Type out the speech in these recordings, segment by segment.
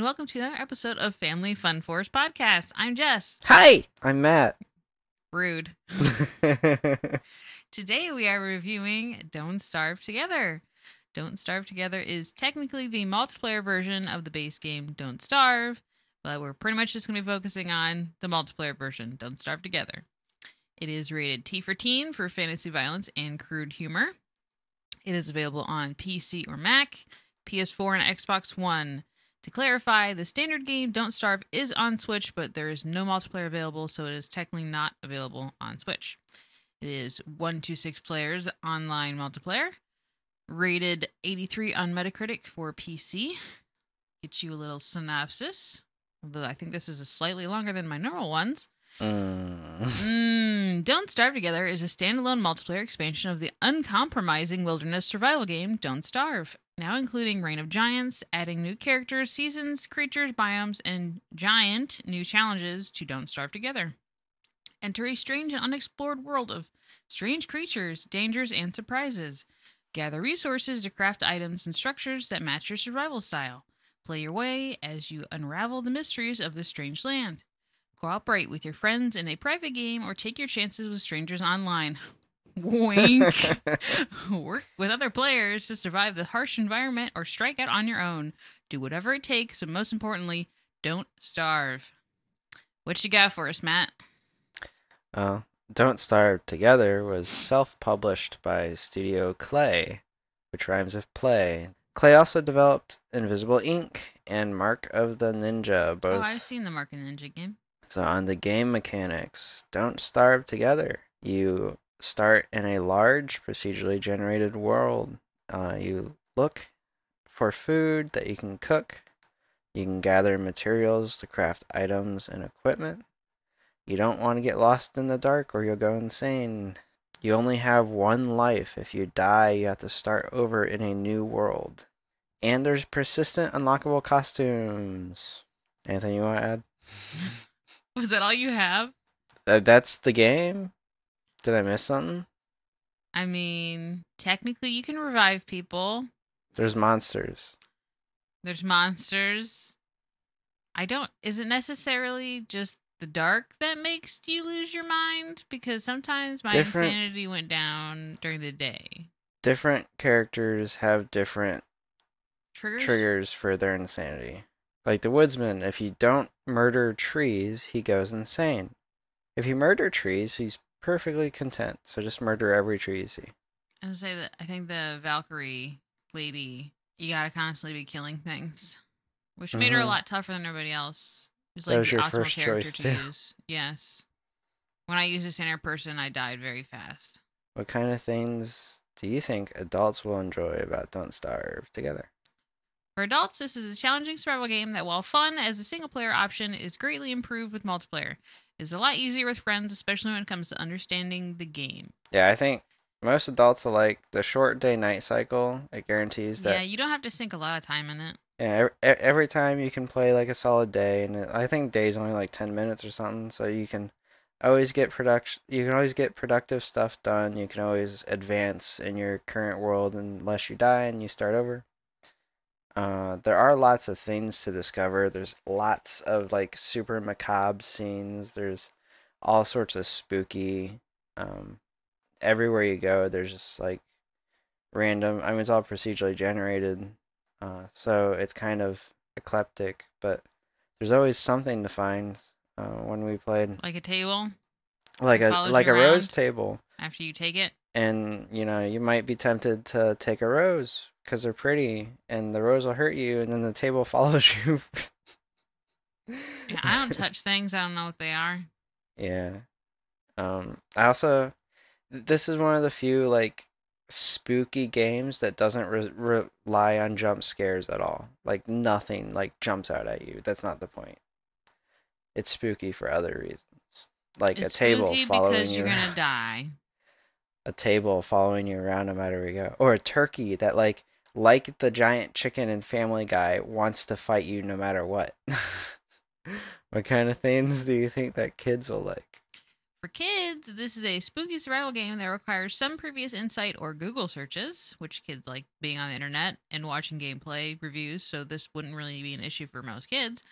and welcome to another episode of Family Fun Force Podcast. I'm Jess. Hi, I'm Matt. Rude. Today we are reviewing Don't Starve Together. Don't Starve Together is technically the multiplayer version of the base game Don't Starve, but we're pretty much just going to be focusing on the multiplayer version, Don't Starve Together. It is rated T for teen for fantasy violence and crude humor. It is available on PC or Mac, PS4, and Xbox One. To clarify, the standard game Don't Starve is on Switch, but there is no multiplayer available, so it is technically not available on Switch. It is 1 to 6 players online multiplayer, rated 83 on Metacritic for PC. Get you a little synopsis, although I think this is a slightly longer than my normal ones. Mm. Mm, Don't Starve Together is a standalone multiplayer expansion of the uncompromising wilderness survival game Don't Starve, now including Reign of Giants, adding new characters, seasons, creatures, biomes, and giant new challenges to Don't Starve Together. Enter a strange and unexplored world of strange creatures, dangers, and surprises. Gather resources to craft items and structures that match your survival style. Play your way as you unravel the mysteries of this strange land. Cooperate with your friends in a private game or take your chances with strangers online. Wink. Work with other players to survive the harsh environment or strike out on your own. Do whatever it takes, but most importantly, don't starve. What you got for us, Matt? Oh, Don't Starve Together was self-published by Studio Klei, which rhymes with play. Klei also developed Invisible, Inc. and Mark of the Ninja, Oh, both. I've seen the Mark and Ninja game. So on the game mechanics, Don't Starve Together. You start in a large procedurally generated world. Uh, you look for food that you can cook. You can gather materials to craft items and equipment. You don't want to get lost in the dark or you'll go insane. You only have one life. If you die, you have to start over in a new world. And there's persistent unlockable costumes. Anything you want to add? Was that all you have? Uh, that's the game. Did I miss something? I mean, technically, you can revive people. There's monsters. There's monsters. I don't. Is it necessarily just the dark that makes you lose your mind? Because sometimes my Different- insanity went down during the day. Different characters have different Triggers. triggers for their insanity. Like the woodsman, if you don't murder trees, he goes insane. If you murder trees, he's perfectly content. So just murder every tree you see. I say that I think the Valkyrie lady, you gotta constantly be killing things, which made her a Mhm. lot tougher than everybody else. It was That like was the your first character choice, to too. use. Yes. When I used a center person, I died very fast. What kind of things do you think adults will enjoy about Don't Starve Together? For adults, this is a challenging survival game that, while fun as a single player option, is greatly improved with multiplayer. It's a lot easier with friends, especially when it comes to understanding the game. Yeah, I think most adults will like the short day night cycle. It guarantees that Yeah, you don't have to sink a lot of time in it. Yeah, every, every time you can play like a solid day, and it, I think day's only like ten minutes or something, so you can always get production. You can always get productive stuff done. You can always advance in your current world unless you die and you start over. Uh, there are lots of things to discover. There's lots of like super macabre scenes. There's all sorts of spooky. Um, everywhere you go, there's just like random. I mean, it's all procedurally generated. Uh, so it's kind of eclectic, but there's always something to find. Uh, when we played Like a table like a like a rose table, after you take it. And you know you might be tempted to take a rose because they're pretty, and the rose will hurt you, and then the table follows you. Yeah, I don't touch things. I don't know what they are. Yeah. Um, I also, this is one of the few like spooky games that doesn't re- rely on jump scares at all. Like nothing like jumps out at you. That's not the point. It's spooky for other reasons. Like it's a table following because you. you're gonna die. A table following you around no matter where you go. Or a turkey that like like the giant chicken in Family Guy wants to fight you no matter what. what kind of things do you think that kids will like? For kids, this is a spooky survival game that requires some previous insight or Google searches, which kids like being on the internet and watching gameplay reviews, so this wouldn't really be an issue for most kids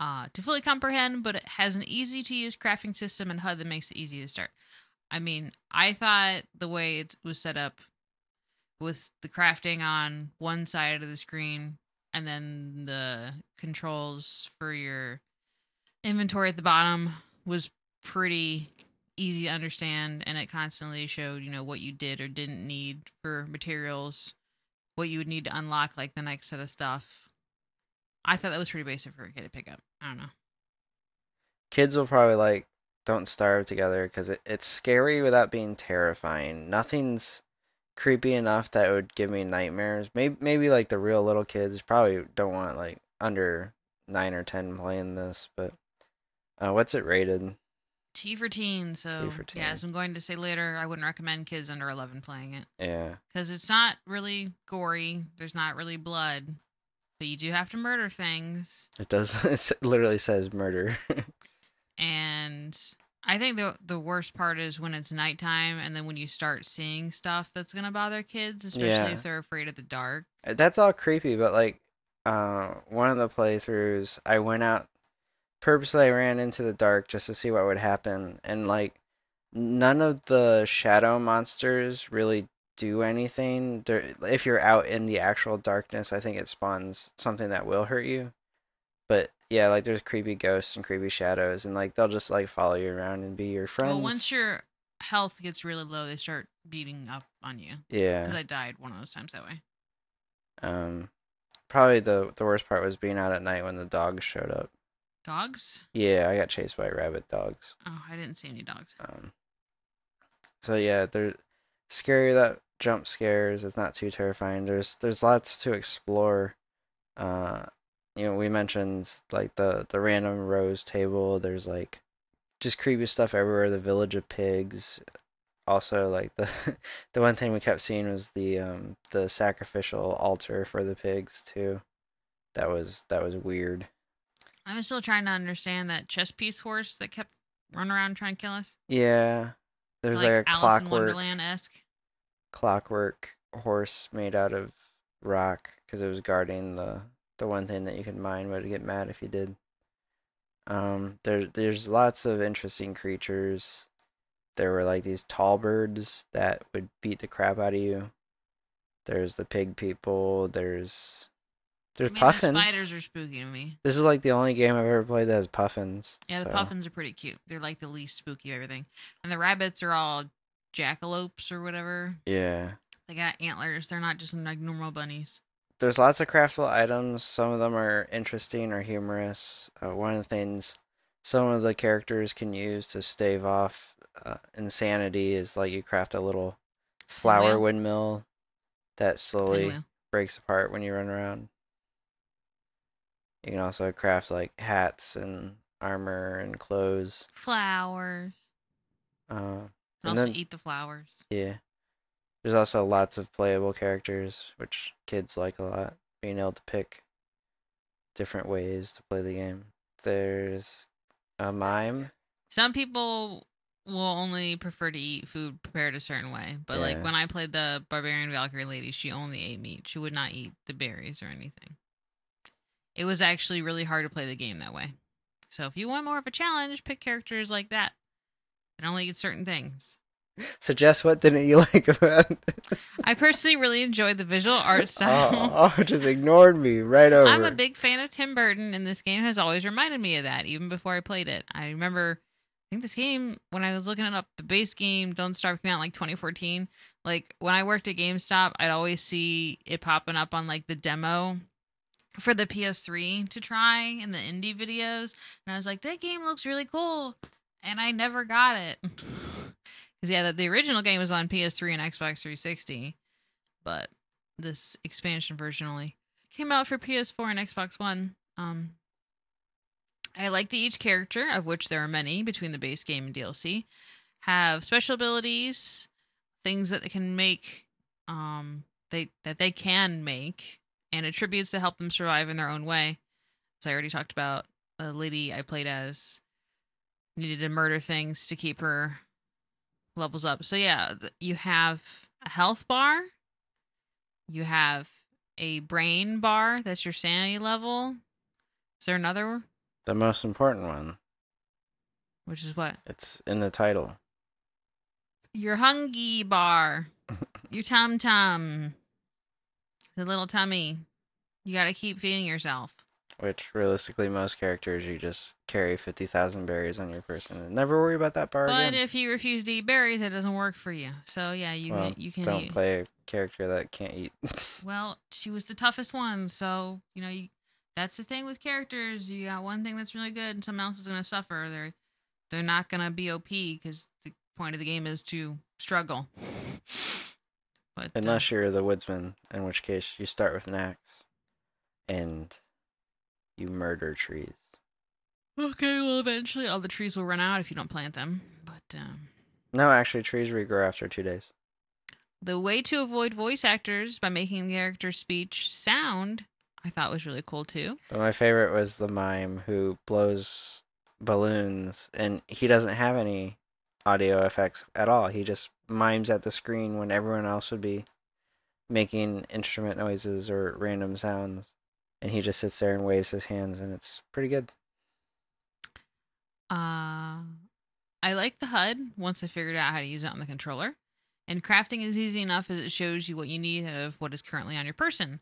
uh, to fully comprehend, but it has an easy to use crafting system and HUD that makes it easy to start. I mean, I thought the way it was set up with the crafting on one side of the screen and then the controls for your inventory at the bottom was pretty easy to understand and it constantly showed you know what you did or didn't need for materials what you would need to unlock like the next set of stuff. I thought that was pretty basic for a kid to pick up. I don't know. Kids will probably like Don't Starve together because it, it's scary without being terrifying. Nothing's creepy enough that it would give me nightmares. Maybe maybe like the real little kids probably don't want like under nine or ten playing this, but uh, what's it rated? t for teen so for yeah as i'm going to say later i wouldn't recommend kids under 11 playing it Yeah. because it's not really gory there's not really blood but you do have to murder things It does. It literally says murder. and I think the the worst part is when it's nighttime and then when you start seeing stuff that's gonna bother kids, especially Yeah. if they're afraid of the dark. That's all creepy, but like, uh, one of the playthroughs, I went out purposely. I ran into the dark just to see what would happen, and like, none of the shadow monsters really do anything. They're, if you're out in the actual darkness, I think it spawns something that will hurt you. But yeah, like there's creepy ghosts and creepy shadows, and like they'll just like follow you around and be your friends. Well, once your health gets really low, they start beating up on you. yeah. Because I died one of those times that way. Um, probably the the worst part was being out at night when the dogs showed up. Dogs? Yeah, I got chased by rabbit dogs. Oh, I didn't see any dogs. Um, so yeah, they're scary that jump scares. It's not too terrifying. There's there's lots to explore. Uh, you know, we mentioned like the the random rose table. There's like just creepy stuff everywhere. The village of pigs. Also, like the the one thing we kept seeing was the um the sacrificial altar for the pigs too. That was that was weird. I'm still trying to understand that chess piece horse that kept running around trying to kill us. Yeah, there's like, like, a Alice clockwork Wonderland esque. clockwork horse made out of rock because it was guarding the the one thing that you could mine would get mad if you did. Um, there there's lots of interesting creatures. There were like these tall birds that would beat the crap out of you. There's the pig people. There's there's I mean, puffins. The spiders are spooky to me. This is like the only game I've ever played that has puffins. Yeah, the puffins are pretty cute. They're like the least spooky of everything. And the rabbits are all jackalopes or whatever. Yeah. They got antlers. They're not just like normal bunnies. There's lots of craftable items. Some of them are interesting or humorous. Uh, one of the things some of the characters can use to stave off uh, insanity is like you craft a little flower Pinwheel? windmill that slowly breaks apart when you run around. You can also craft like hats and armor and clothes. Flowers. Uh, And also then- eat the flowers. yeah. There's also lots of playable characters, which kids like a lot. Being able to pick different ways to play the game. There's a mime. Some people will only prefer to eat food prepared a certain way. But like when I played the barbarian Valkyrie lady, she only ate meat. She would not eat the berries or anything. It was actually really hard to play the game that way. So if you want more of a challenge, pick characters like that. And only eat certain things. So, Jess, what didn't you like about? I personally really enjoyed the visual art oh, style. oh, oh, just ignored me right over. I'm a big fan of Tim Burton, and this game has always reminded me of that, even before I played it. I remember, I think this game, when I was looking it up, the base game, Don't Starve, came out like 2014. Like, when I worked at GameStop, I'd always see it popping up on like the demo for the PS3 to try in the indie videos. And I was like, that game looks really cool. And I never got it. Because, yeah, the, the original game was on PS3 and Xbox 360. But this expansion version only came out for PS4 and Xbox One. Um, I like that each character, of which there are many between the base game and DLC, have special abilities, things that they can make, um, they that they can make, and attributes to help them survive in their own way. As I already talked about, the lady I played as needed to murder things to keep her levels up. So yeah, you have a health bar, you have a brain bar. That's your sanity level. Is there another? One? The most important one. Which is what? It's in the title. Your hungy bar. your tum tum. The little tummy. You got to keep feeding yourself. Which realistically, most characters you just carry fifty thousand berries on your person and never worry about that bar But again. if you refuse to eat berries, it doesn't work for you. So yeah, you well, can, you can don't eat. play a character that can't eat. Well, she was the toughest one, so you know you, that's the thing with characters. You got one thing that's really good, and someone else is gonna suffer. They're they're not gonna be OP because the point of the game is to struggle. But uh, Unless you're the woodsman, in which case you start with an axe, and you murder trees. okay, well, eventually all the trees will run out if you don't plant them. But um, No, actually, trees regrow after two days. the way to avoid voice actors by making the character's speech sound, I thought was really cool too. But my favorite was the mime who blows balloons, and he doesn't have any audio effects at all. He just mimes at the screen when everyone else would be making instrument noises or random sounds. And he just sits there and waves his hands, and it's pretty good. Uh, I like the HUD once I figured out how to use it on the controller. And crafting is easy enough as it shows you what you need of what is currently on your person.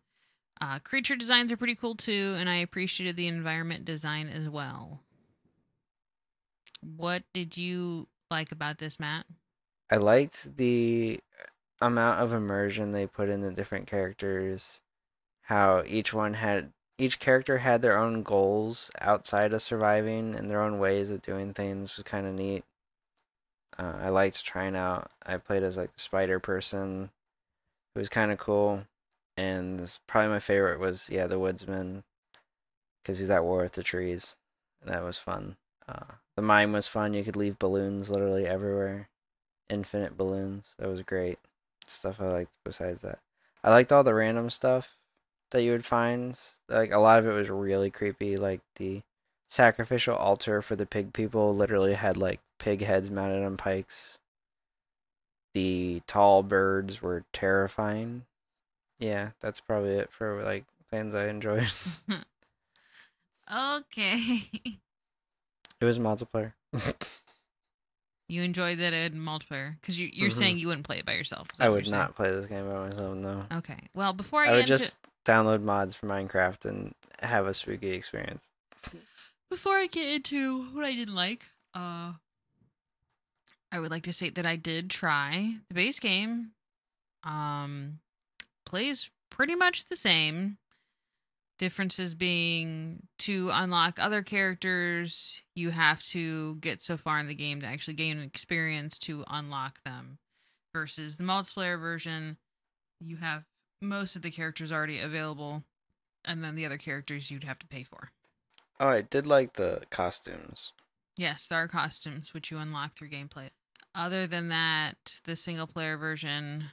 Uh, creature designs are pretty cool too, and I appreciated the environment design as well. What did you like about this, Matt? I liked the amount of immersion they put in the different characters. How each one had each character had their own goals outside of surviving and their own ways of doing things was kind of neat. Uh, I liked trying out. I played as like the spider person, who was kind of cool, and probably my favorite was yeah the woodsman, because he's at war with the trees. and That was fun. Uh, the mime was fun. You could leave balloons literally everywhere infinite balloons. That was great. Stuff I liked besides that. I liked all the random stuff that you would find. Like a lot of it was really creepy. Like the sacrificial altar for the pig people literally had like pig heads mounted on pikes. The tall birds were terrifying. Yeah, that's probably it for like things I enjoyed. Okay. it was multiplayer. you enjoyed that in multiplayer because you, you're Mhm. saying you wouldn't play it by yourself. I would not play this game by myself, no. Okay. Well, before I, I would just download mods for Minecraft and have a spooky experience. Before I get into what I didn't like, uh, I would like to state that I did try the base game. Um, plays pretty much the same. Differences being to unlock other characters, you have to get so far in the game to actually gain experience to unlock them. Versus the multiplayer version, you have most of the characters already available, and then the other characters you'd have to pay for. Oh, I did like the costumes. Yes, there are costumes which you unlock through gameplay. Other than that, the single player version,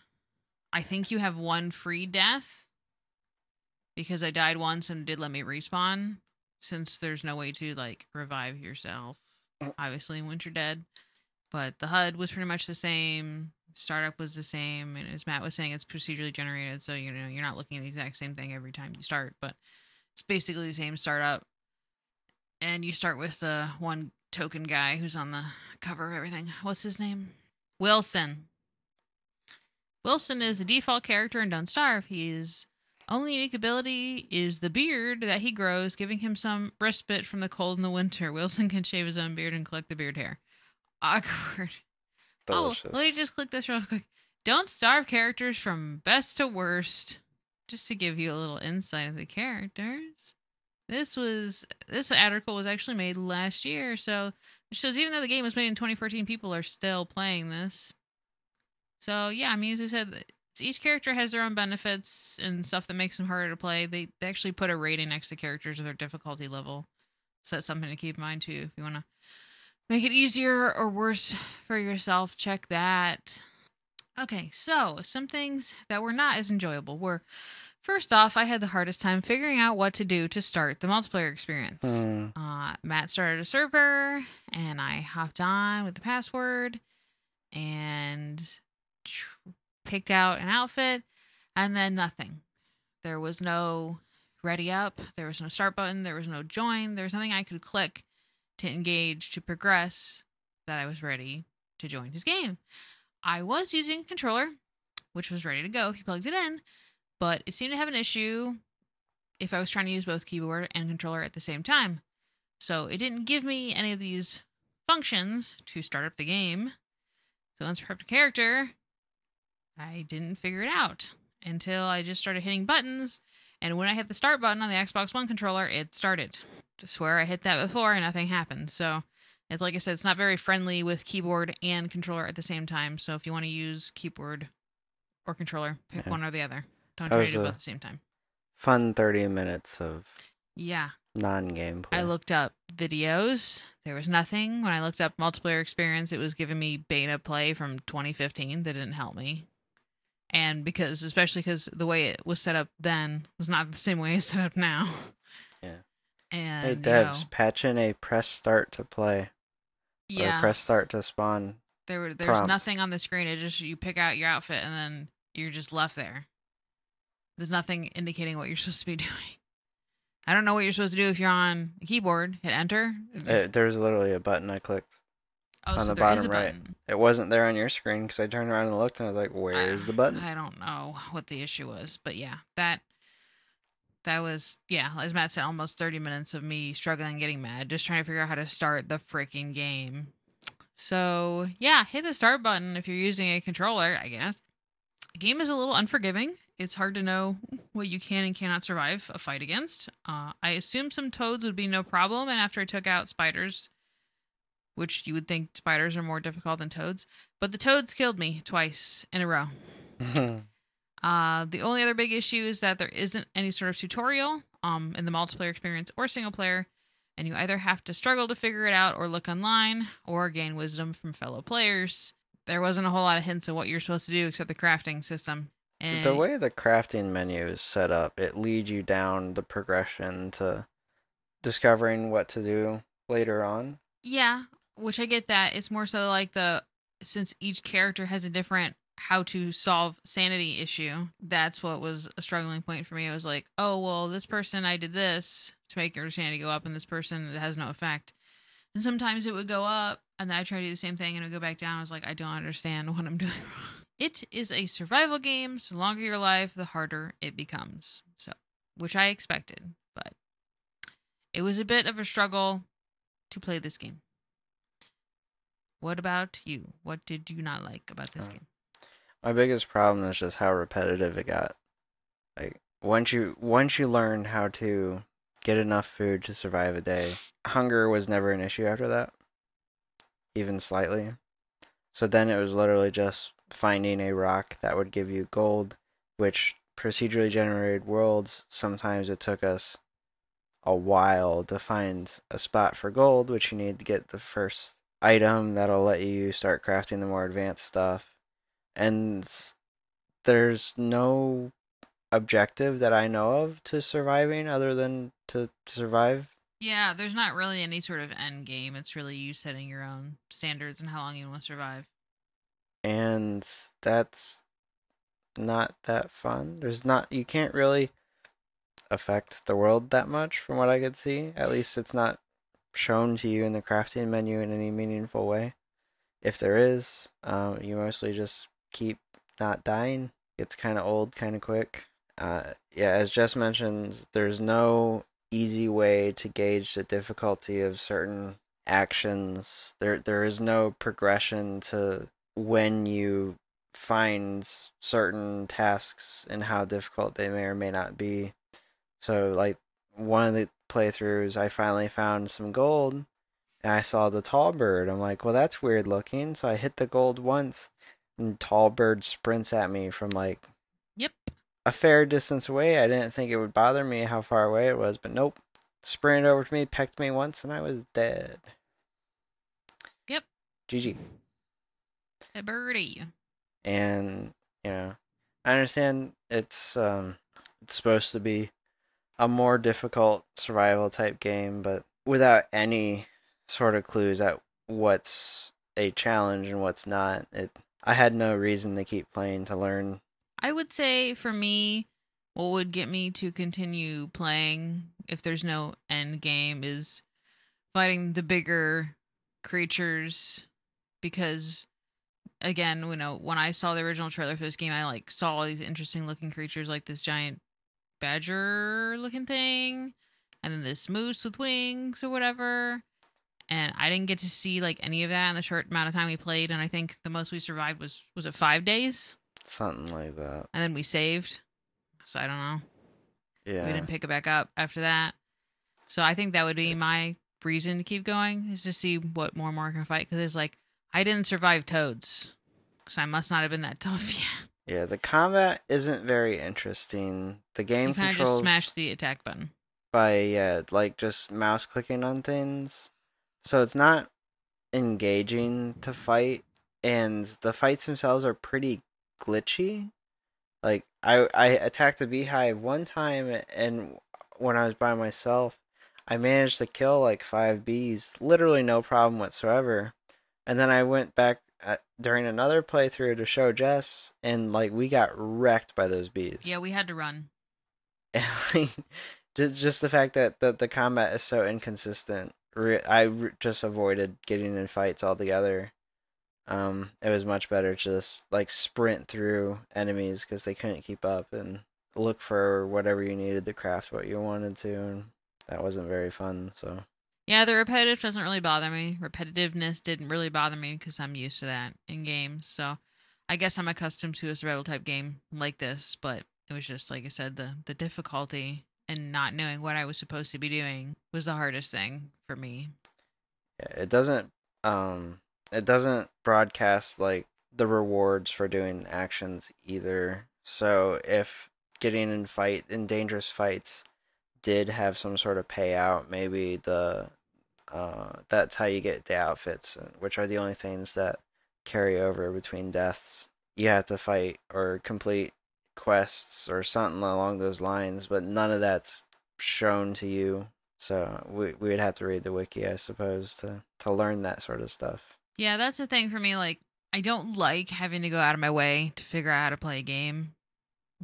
I think you have one free death because I died once and did let me respawn since there's no way to like revive yourself. Mm. Obviously, once you're dead, but the HUD was pretty much the same. Startup was the same, and as Matt was saying, it's procedurally generated, so you know you're not looking at the exact same thing every time you start, but it's basically the same startup and you start with the one token guy who's on the cover of everything. What's his name? Wilson. Wilson is the default character in Don't Starve. His only unique ability is the beard that he grows, giving him some respite from the cold in the winter. Wilson can shave his own beard and collect the beard hair. Awkward. Oh, Delicious. Oh, let me just click this real quick. Don't starve characters from best to worst. Just to give you a little insight of the characters. This was this article was actually made last year, so it shows even though the game was made in 2014, people are still playing this. So yeah, I mean, as I said, each character has their own benefits and stuff that makes them harder to play. They they actually put a rating next to characters of their difficulty level, so that's something to keep in mind too. If you want to make it easier or worse for yourself, check that. Okay, so some things that were not as enjoyable were First off, I had the hardest time figuring out what to do to start the multiplayer experience. Hmm. Uh, Matt started a server, and I hopped on with the password and tr- picked out an outfit, and then nothing. There was no ready up, there was no start button, there was no join, there was nothing I could click to engage to progress that I was ready to join his game. I was using a controller, which was ready to go if plugged it in, but it seemed to have an issue if I was trying to use both keyboard and controller at the same time. So it didn't give me any of these functions to start up the game. So once I prepped a character, I didn't figure it out until I just started hitting buttons. And when I hit the start button on the Xbox One controller, it started. Swear I hit that before and nothing happened. So it's like I said, it's not very friendly with keyboard and controller at the same time. So if you want to use keyboard or controller, pick Yeah. one or the other. Don't That try to do both at the same time. Fun 30 minutes of Yeah. non gameplay. I looked up videos. There was nothing. When I looked up multiplayer experience, it was giving me beta play from 2015 that didn't help me. And because, especially because the way it was set up then was not the same way it's set up now. And Hey, you devs, know, patch in a press start to play yeah, press start to spawn. there were there's prompt. nothing on the screen. It just you pick out your outfit and then you're just left there. There's nothing indicating what you're supposed to be doing. I don't know what you're supposed to do if you're on a keyboard. Hit enter. It, uh, there's literally a button I clicked. oh, on so the bottom a right. It wasn't there on your screen because I turned around and looked and I was like, "Where's the button?" I don't know what the issue was, but yeah, that that was yeah, as Matt said, almost thirty minutes of me struggling, getting mad, just trying to figure out how to start the freaking game. So yeah, hit the start button if you're using a controller, I guess. The game is a little unforgiving. It's hard to know what you can and cannot survive a fight against. Uh, I assumed some toads would be no problem, and after I took out spiders, which you would think spiders are more difficult than toads, but the toads killed me twice in a row. Uh, the only other big issue is that there isn't any sort of tutorial um, in the multiplayer experience or single player, and you either have to struggle to figure it out or look online or gain wisdom from fellow players. There wasn't a whole lot of hints of what you're supposed to do except the crafting system. And the way the crafting menu is set up, it leads you down the progression to discovering what to do later on. Yeah, which I get that. It's more so like the since each character has a different how to solve sanity issue. That's what was a struggling point for me. I was like, oh well, this person I did this to make your sanity go up, and this person it has no effect. And sometimes it would go up, and then I try to do the same thing, and it would go back down. I was like, I don't understand what I'm doing wrong. It is a survival game. So the longer your life, the harder it becomes. So, which I expected, but it was a bit of a struggle to play this game. What about you? What did you not like about this Uh, game? My biggest problem is just how repetitive it got. Like once you once you learn how to get enough food to survive a day, hunger was never an issue after that. Even slightly. So then it was literally just finding a rock that would give you gold, which procedurally generated worlds, sometimes it took us a while to find a spot for gold, which you need to get the first item that'll let you start crafting the more advanced stuff and there's no objective that I know of to surviving other than to survive. Yeah, there's not really any sort of end game. It's really you setting your own standards and how long you want to survive. And that's not that fun. There's not you can't really affect the world that much from what I could see. At least it's not shown to you in the crafting menu in any meaningful way. If there is, um, you mostly just keep not dying. It's kind of old, kind of quick. Uh, yeah, as Jess mentioned, there's no easy way to gauge the difficulty of certain actions. There, there is no progression to when you find certain tasks and how difficult they may or may not be. So, like one of the playthroughs, I finally found some gold, and I saw the tall bird. I'm like, well, that's weird looking. So I hit the gold once, tall bird sprints at me from like Yep. a fair distance away. I didn't think it would bother me how far away it was, but nope. Sprinted over to me, pecked me once, and I was dead. Yep. GG. A birdie. And, you know, I understand it's um it's supposed to be a more difficult survival type game, but without any sort of clues at what's a challenge and what's not. It I had no reason to keep playing to learn. I would say for me, what would get me to continue playing if there's no end game is fighting the bigger creatures because again, you know, when I saw the original trailer for this game, I like saw all these interesting looking creatures like this giant badger looking thing and then this moose with wings or whatever. And I didn't get to see like any of that in the short amount of time we played and I think the most we survived was was it 5 days? Something like that. And then we saved. So I don't know. Yeah. We didn't pick it back up after that. So I think that would be my reason to keep going is to see what more and more I can fight because it's like I didn't survive toads, so I must not have been that tough yet. Yeah, the combat isn't very interesting. The game You controls just smash the attack button. by yeah, like just mouse clicking on things. So it's not engaging to fight and the fights themselves are pretty glitchy. Like I I attacked a beehive one time and when I was by myself, I managed to kill like 5 bees, literally no problem whatsoever. And then I went back uh during another playthrough to show Jess and like we got wrecked by those bees. Yeah, we had to run. And like, just just the fact that the the combat is so inconsistent. Re- I re- just avoided getting in fights altogether. Um, it was much better to just like sprint through enemies because they couldn't keep up and look for whatever you needed to craft what you wanted to. And that wasn't very fun. So Yeah, the repetitive doesn't really bother me. Repetitiveness didn't really bother me because I'm used to that in games. So I guess I'm accustomed to a survival type game like this, but it was just like I said, the the difficulty and not knowing what I was supposed to be doing was the hardest thing for me. it doesn't um it doesn't broadcast like the rewards for doing actions either. So if getting in fight in dangerous fights did have some sort of payout, maybe the uh that's how you get the outfits, uh, which are the only things that carry over between deaths. You have to fight or complete quests or something along those lines, but none of that's shown to you. So we we would have to read the wiki, I suppose, to to learn that sort of stuff. Yeah, that's the thing for me. Like, I don't like having to go out of my way to figure out how to play a game.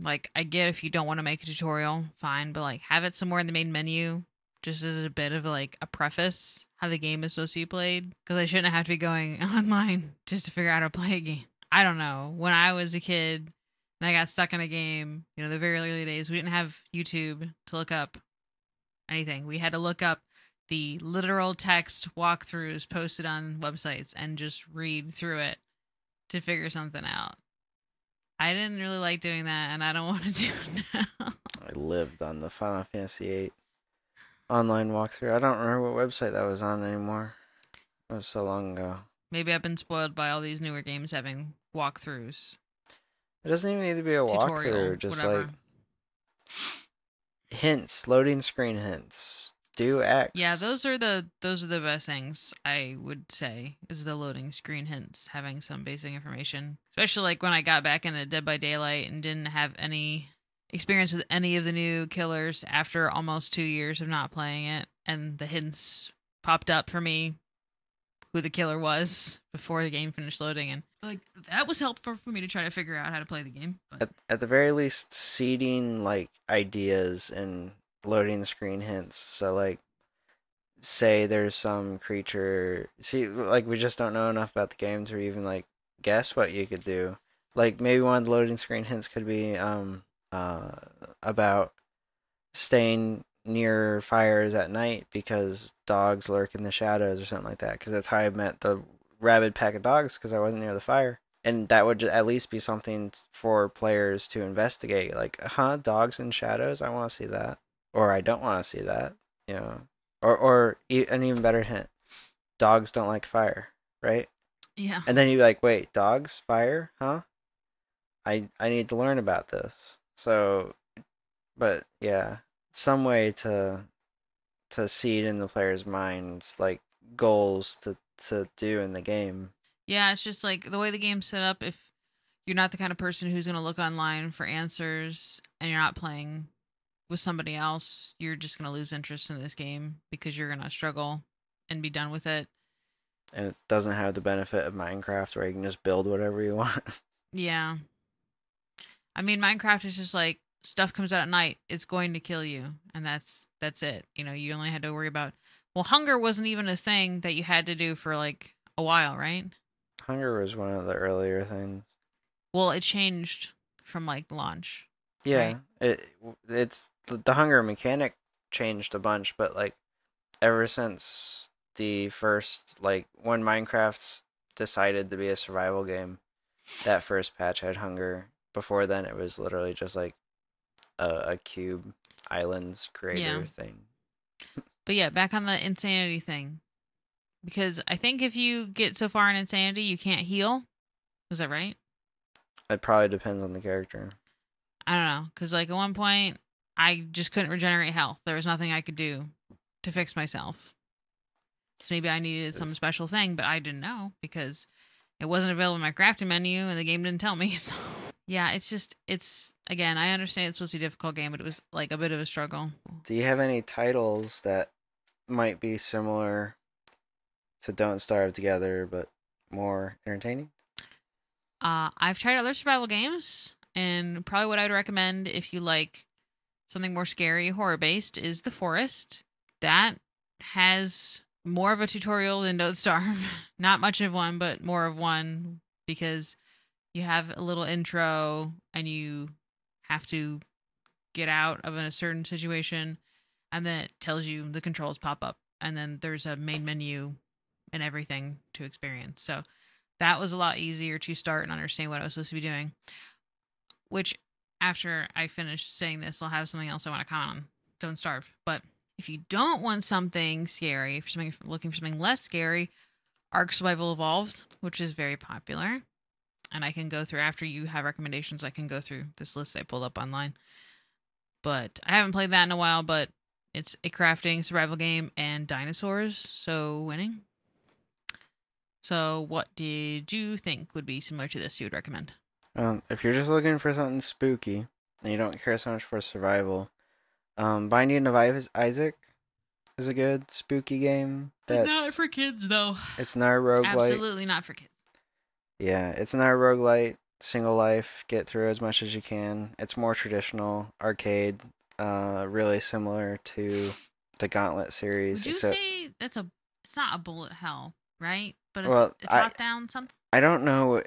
Like, I get if you don't want to make a tutorial, fine, but like, have it somewhere in the main menu, just as a bit of like a preface how the game is supposed to be played. Because I shouldn't have to be going online just to figure out how to play a game. I don't know. When I was a kid and I got stuck in a game, you know, the very early days, we didn't have YouTube to look up anything. We had to look up the literal text walkthroughs posted on websites and just read through it to figure something out. I didn't really like doing that, and I don't want to do it now. I lived on the Final Fantasy VIII online walkthrough. I don't remember what website that was on anymore. It was so long ago. Maybe I've been spoiled by all these newer games having walkthroughs, It doesn't even need to be a tutorial, walkthrough. Just whatever. like hints, loading screen hints. Do X. Yeah, those are the those are the best things I would say is the loading screen hints, having some basic information. Especially like when I got back into Dead by Daylight and didn't have any experience with any of the new killers after almost two years of not playing it, and the hints popped up for me who the killer was before the game finished loading, and like that was helpful for me to try to figure out how to play the game. But At, at the very least, seeding like ideas and loading screen hints. So like, say there's some creature. See, like we just don't know enough about the game to even like guess what you could do. Like maybe one of the loading screen hints could be um uh about staying near fires at night because dogs lurk in the shadows or something like that. Because that's how I met the rabid pack of dogs because I wasn't near the fire. And that would at least be something for players to investigate like huh dogs in shadows? I want to see that. Or i don't want to see that you know? Or or an even better hint dogs don't like fire right? Yeah, and then you're like wait dogs? Fire? Huh? I i need to learn about this. So but yeah some way to to seed in the player's minds like goals to to do in the game Yeah, it's just like the way the game's set up. If you're not the kind of person who's going to look online for answers and you're not playing with somebody else, you're just gonna lose interest in this game because you're gonna struggle and be done with it. And it doesn't have the benefit of Minecraft where you can just build whatever you want. Yeah. I mean, Minecraft is just like stuff comes out at night, it's going to kill you, and that's that's it. You know, you only had to worry about. Well, hunger wasn't even a thing that you had to do for like a while, right? Hunger was one of the earlier things. Well, it changed from like launch. Yeah, Right. it it's the hunger mechanic changed a bunch, but like ever since the first like when Minecraft decided to be a survival game, that first patch had hunger. Before then, it was literally just like a, a cube islands creator thing. But yeah, back on the insanity thing. Because I think if you get so far in insanity, you can't heal. Is that right? It probably depends on the character. I don't know. Because, like, at one point, I just couldn't regenerate health. There was nothing I could do to fix myself. So maybe I needed some special thing, but I didn't know because it wasn't available in my crafting menu and the game didn't tell me. So, yeah, it's just, it's, again, I understand it's supposed to be a difficult game, but it was like a bit of a struggle. Do you have any titles that might be similar to Don't Starve Together but more entertaining? Uh, I've tried other survival games, and probably what I'd recommend if you like something more scary, horror based, is The Forest. That has more of a tutorial than Don't Starve. Not much of one, but more of one because you have a little intro and you have to get out of a certain situation, and then it tells you the controls pop up, and then there's a main menu and everything to experience. So that was a lot easier to start and understand what I was supposed to be doing. Which, after I finish saying this, I'll have something else I want to comment on. Don't starve. But if you don't want something scary, if you're looking for something less scary, Ark Survival Evolved, which is very popular. And I can go through after you have recommendations. I can go through this list I pulled up online. But I haven't played that in a while. But it's a crafting survival game and dinosaurs, so winning. So, what did you think would be similar to this you would recommend? Um, if you're just looking for something spooky and you don't care so much for survival, um, Binding of Is- Isaac is a good spooky game. That's Not for kids, though. it's not a roguelite. Absolutely not for kids. Yeah, it's not a roguelite, single life, get through as much as you can. It's more traditional, arcade, uh, really similar to the Gauntlet series, Would you except say that's a? It's not a bullet hell, right? But it's Well, top down something. I don't know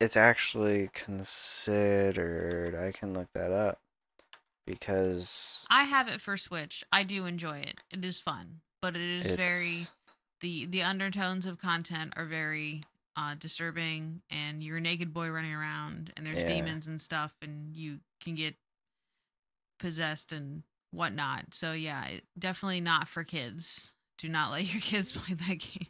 it's actually considered. I can look that up because I have it for Switch. I do enjoy it. It is fun, but it is very the the undertones of content are very uh disturbing and you're a naked boy running around and there's Yeah. demons and stuff and you can get possessed and whatnot so yeah definitely not for kids do not let your kids play that game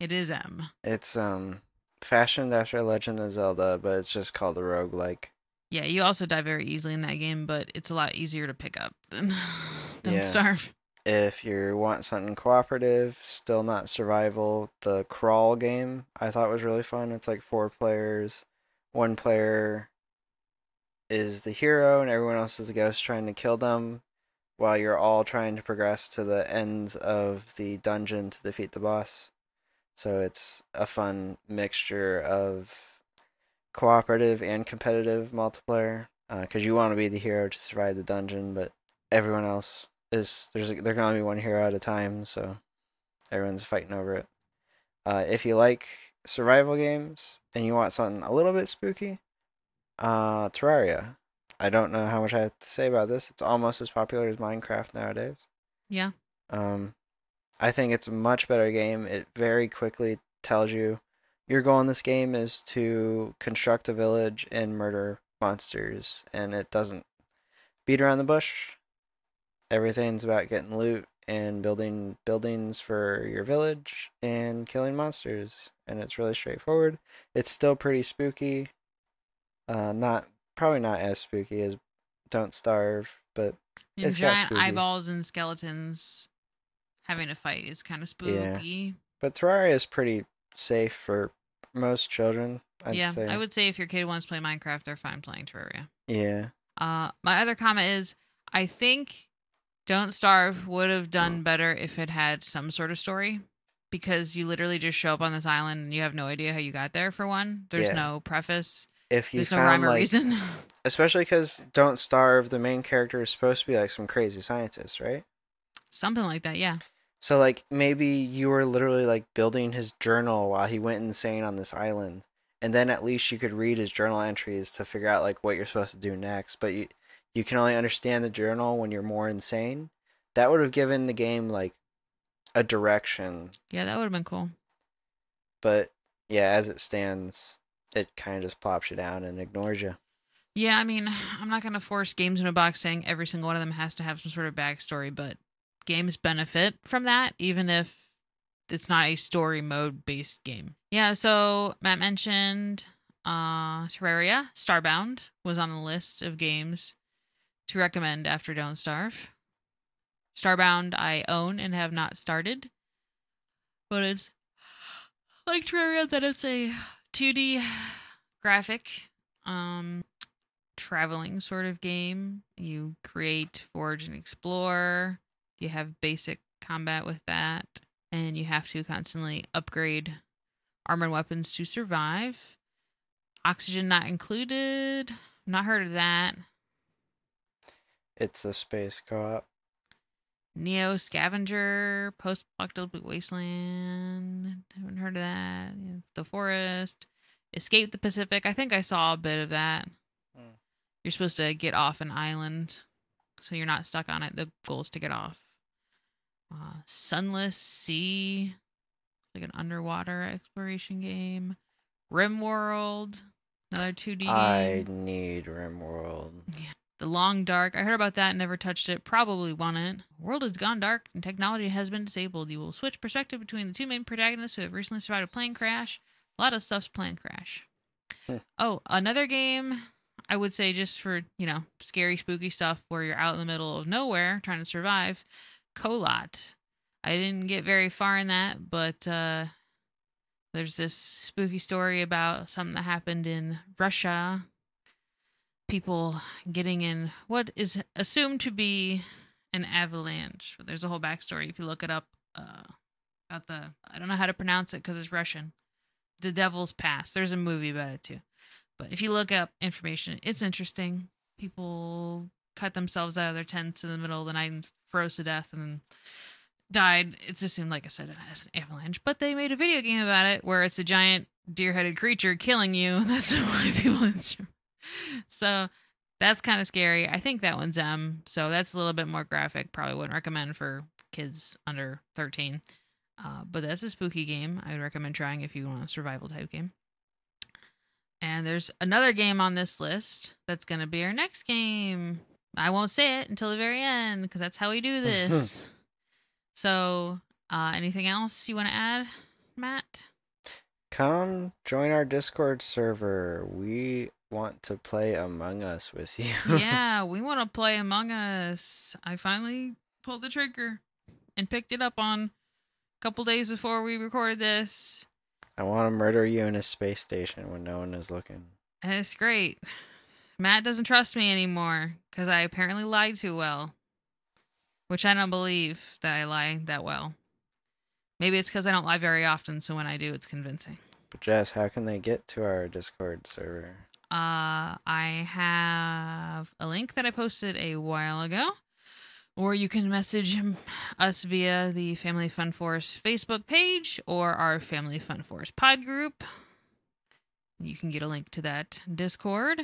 it is m it's um fashioned after Legend of Zelda, but it's just called a roguelike. yeah you also die very easily in that game but it's a lot easier to pick up than don't Yeah. starve If you want something cooperative, still not survival, the crawl game I thought was really fun. It's like four players. One player is the hero and everyone else is the ghost trying to kill them while you're all trying to progress to the ends of the dungeon to defeat the boss. So it's a fun mixture of cooperative and competitive multiplayer uh, because you want to be the hero to survive the dungeon, but everyone else is there's there can only be one hero at a time, so everyone's fighting over it. Uh, if you like survival games and you want something a little bit spooky, uh, Terraria. I don't know how much I have to say about this. It's almost as popular as Minecraft nowadays. yeah Um, I think it's a much better game. It very quickly tells you your goal in this game is to construct a village and murder monsters, and it doesn't beat around the bush. Everything's about getting loot and building buildings for your village and killing monsters, and it's really straightforward. It's still pretty spooky. Uh, not probably not as spooky as Don't Starve, but and It's giant eyeballs and skeletons having a fight is kind of spooky. Yeah. But Terraria is pretty safe for most children. I'd yeah, say. I would say if your kid wants to play Minecraft, they're fine playing Terraria. Yeah. Uh, my other comment is I think Don't Starve would have done better if it had some sort of story because you literally just show up on this island and you have no idea how you got there for one. There's Yeah. no preface. If you There's no found rhyme or like, reason. especially because Don't Starve, the main character is supposed to be like some crazy scientist, right? Something like that, yeah. So like maybe you were literally like building his journal while he went insane on this island. And then at least you could read his journal entries to figure out like what you're supposed to do next. But you you can only understand the journal when you're more insane. That would have given the game like a direction. Yeah, that would have been cool. But yeah, as it stands, it kind of just plops you down and ignores you. Yeah, I mean, I'm not going to force games in a box saying every single one of them has to have some sort of backstory, but games benefit from that, even if it's not a story mode based game. Yeah, so Matt mentioned uh, Terraria, Starbound was on the list of games to recommend after Don't Starve. Starbound I own and have not started, but it's like Terraria that it's a 2D graphic um traveling sort of game. You create, forge, and explore. You have basic combat with that, and you have to constantly upgrade armor and weapons to survive. Oxygen not included. Not heard of that. It's a space co-op. Neo Scavenger, Post Apocalyptic Wasteland. Haven't heard of that. The Forest. Escape the Pacific. I think I saw a bit of that. Hmm. You're supposed to get off an island, so you're not stuck on it. The goal is to get off. Uh, Sunless Sea, like an underwater exploration game. RimWorld, another 2D I game. need RimWorld. The Long Dark. I heard about that, never touched it. Probably want it. World has gone dark and technology has been disabled. You will switch perspective between the two main protagonists who have recently survived a plane crash. A lot of stuff's plane crash. Hmm. oh, another game I would say just for, you know, scary, spooky stuff where you're out in the middle of nowhere trying to survive. Kholat. I didn't get very far in that, but uh there's this spooky story about something that happened in Russia people getting in what is assumed to be an avalanche. There's a whole backstory if you look it up. Uh, about the I don't know how to pronounce it because it's Russian. The Devil's Pass. There's a movie about it too. But if you look up information, it's interesting. People cut themselves out of their tents in the middle of the night and froze to death and died. It's assumed, like I said, as an avalanche. But they made a video game about it where it's a giant deer-headed creature killing you. That's why people. Answer. So that's kind of scary. I think that one's M. So that's a little bit more graphic. Probably wouldn't recommend for kids under 13. Uh, but that's a spooky game. I would recommend trying if you want a survival type game. And there's another game on this list that's going to be our next game. I won't say it until the very end because that's how we do this. so, uh, anything else you want to add, Matt? Come join our Discord server. We want to play Among Us with you. yeah, we want to play Among Us. I finally pulled the trigger and picked it up on a couple days before we recorded this. I want to murder you in a space station when no one is looking. And it's great. Matt doesn't trust me anymore because I apparently lied too well, which I don't believe that I lie that well. Maybe it's because I don't lie very often, so when I do, it's convincing. But Jess, how can they get to our Discord server? Uh, I have a link that I posted a while ago, or you can message us via the Family Fun Force Facebook page or our Family Fun Force pod group. You can get a link to that Discord.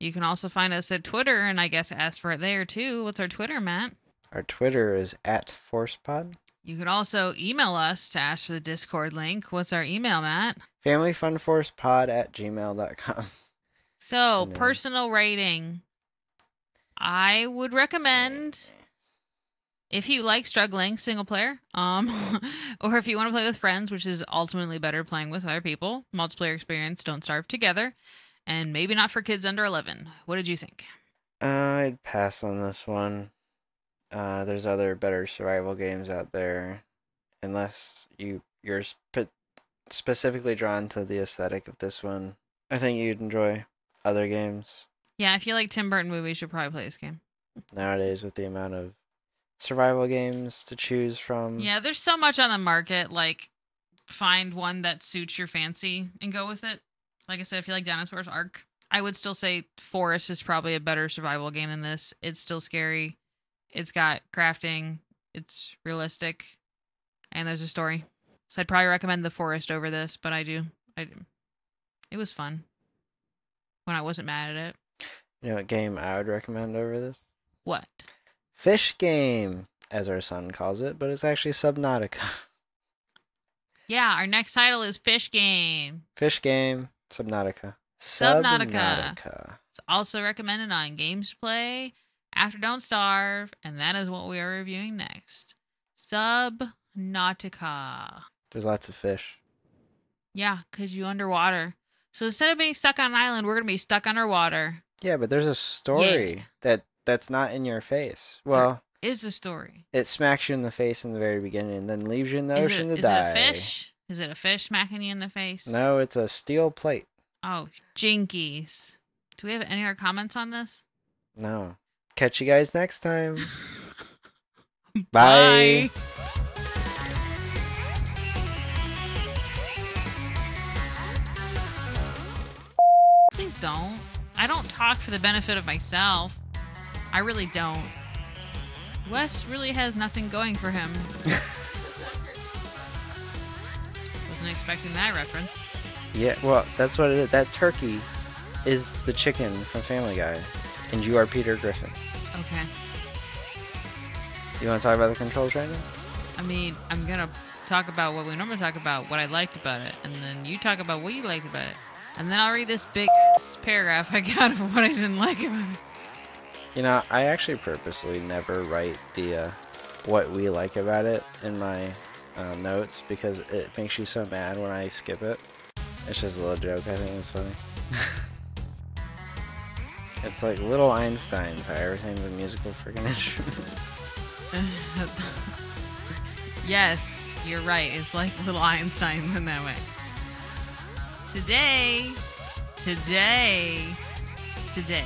You can also find us at Twitter, and I guess ask for it there too. What's our Twitter, Matt? Our Twitter is at ForcePod. You can also email us to ask for the Discord link. What's our email, Matt? FamilyFunForcePod at gmail.com. So, then- personal rating. I would recommend if you like struggling single player, um, or if you want to play with friends, which is ultimately better playing with other people, multiplayer experience, don't starve together, and maybe not for kids under 11. What did you think? Uh, I'd pass on this one. Uh, there's other better survival games out there, unless you you're spe- specifically drawn to the aesthetic of this one. I think you'd enjoy other games. Yeah, if you like Tim Burton movies, you'll probably play this game. nowadays with the amount of survival games to choose from. Yeah, there's so much on the market. Like, find one that suits your fancy and go with it. Like I said, if you like Dinosaurs Ark, I would still say Forest is probably a better survival game than this. It's still scary. It's got crafting. It's realistic, and there's a story. So I'd probably recommend the Forest over this, but I do. I do. It was fun when I wasn't mad at it. You know what game I would recommend over this? What? Fish game, as our son calls it, but it's actually Subnautica. Yeah, our next title is Fish Game. Fish game, Subnautica. Subnautica. Subnautica. It's also recommended on Games to Play after Don't Starve, and that is what we are reviewing next. Subnautica. There's lots of fish. Yeah, because you underwater. So instead of being stuck on an island, we're gonna be stuck underwater. Yeah, but there's a story that that's not in your face. Well, Is a story? it smacks you in the face in the very beginning and then leaves you in the is ocean it, to is die. Is it a fish? Is it a fish smacking you in the face? No, it's a steel plate. Oh, jinkies. Do we have any other comments on this? No. Catch you guys next time. Bye. Please don't. I don't talk for the benefit of myself. I really don't. Wes really has nothing going for him. Wasn't expecting that reference. Yeah, well, that's what it is. That turkey is the chicken from Family Guy, and you are Peter Griffin. Okay. You want to talk about the controls right now? I mean, I'm gonna talk about what we normally talk about, what I liked about it, and then you talk about what you liked about it. And then I'll read this big paragraph I got of what I didn't like about it. You know, I actually purposely never write the uh, what we like about it in my uh, notes because it makes you so mad when I skip it. It's just a little joke. I think it's funny. it's like little Einstein, how everything's a musical freaking instrument. yes, you're right. It's like little Einstein in that way. Today, today, today,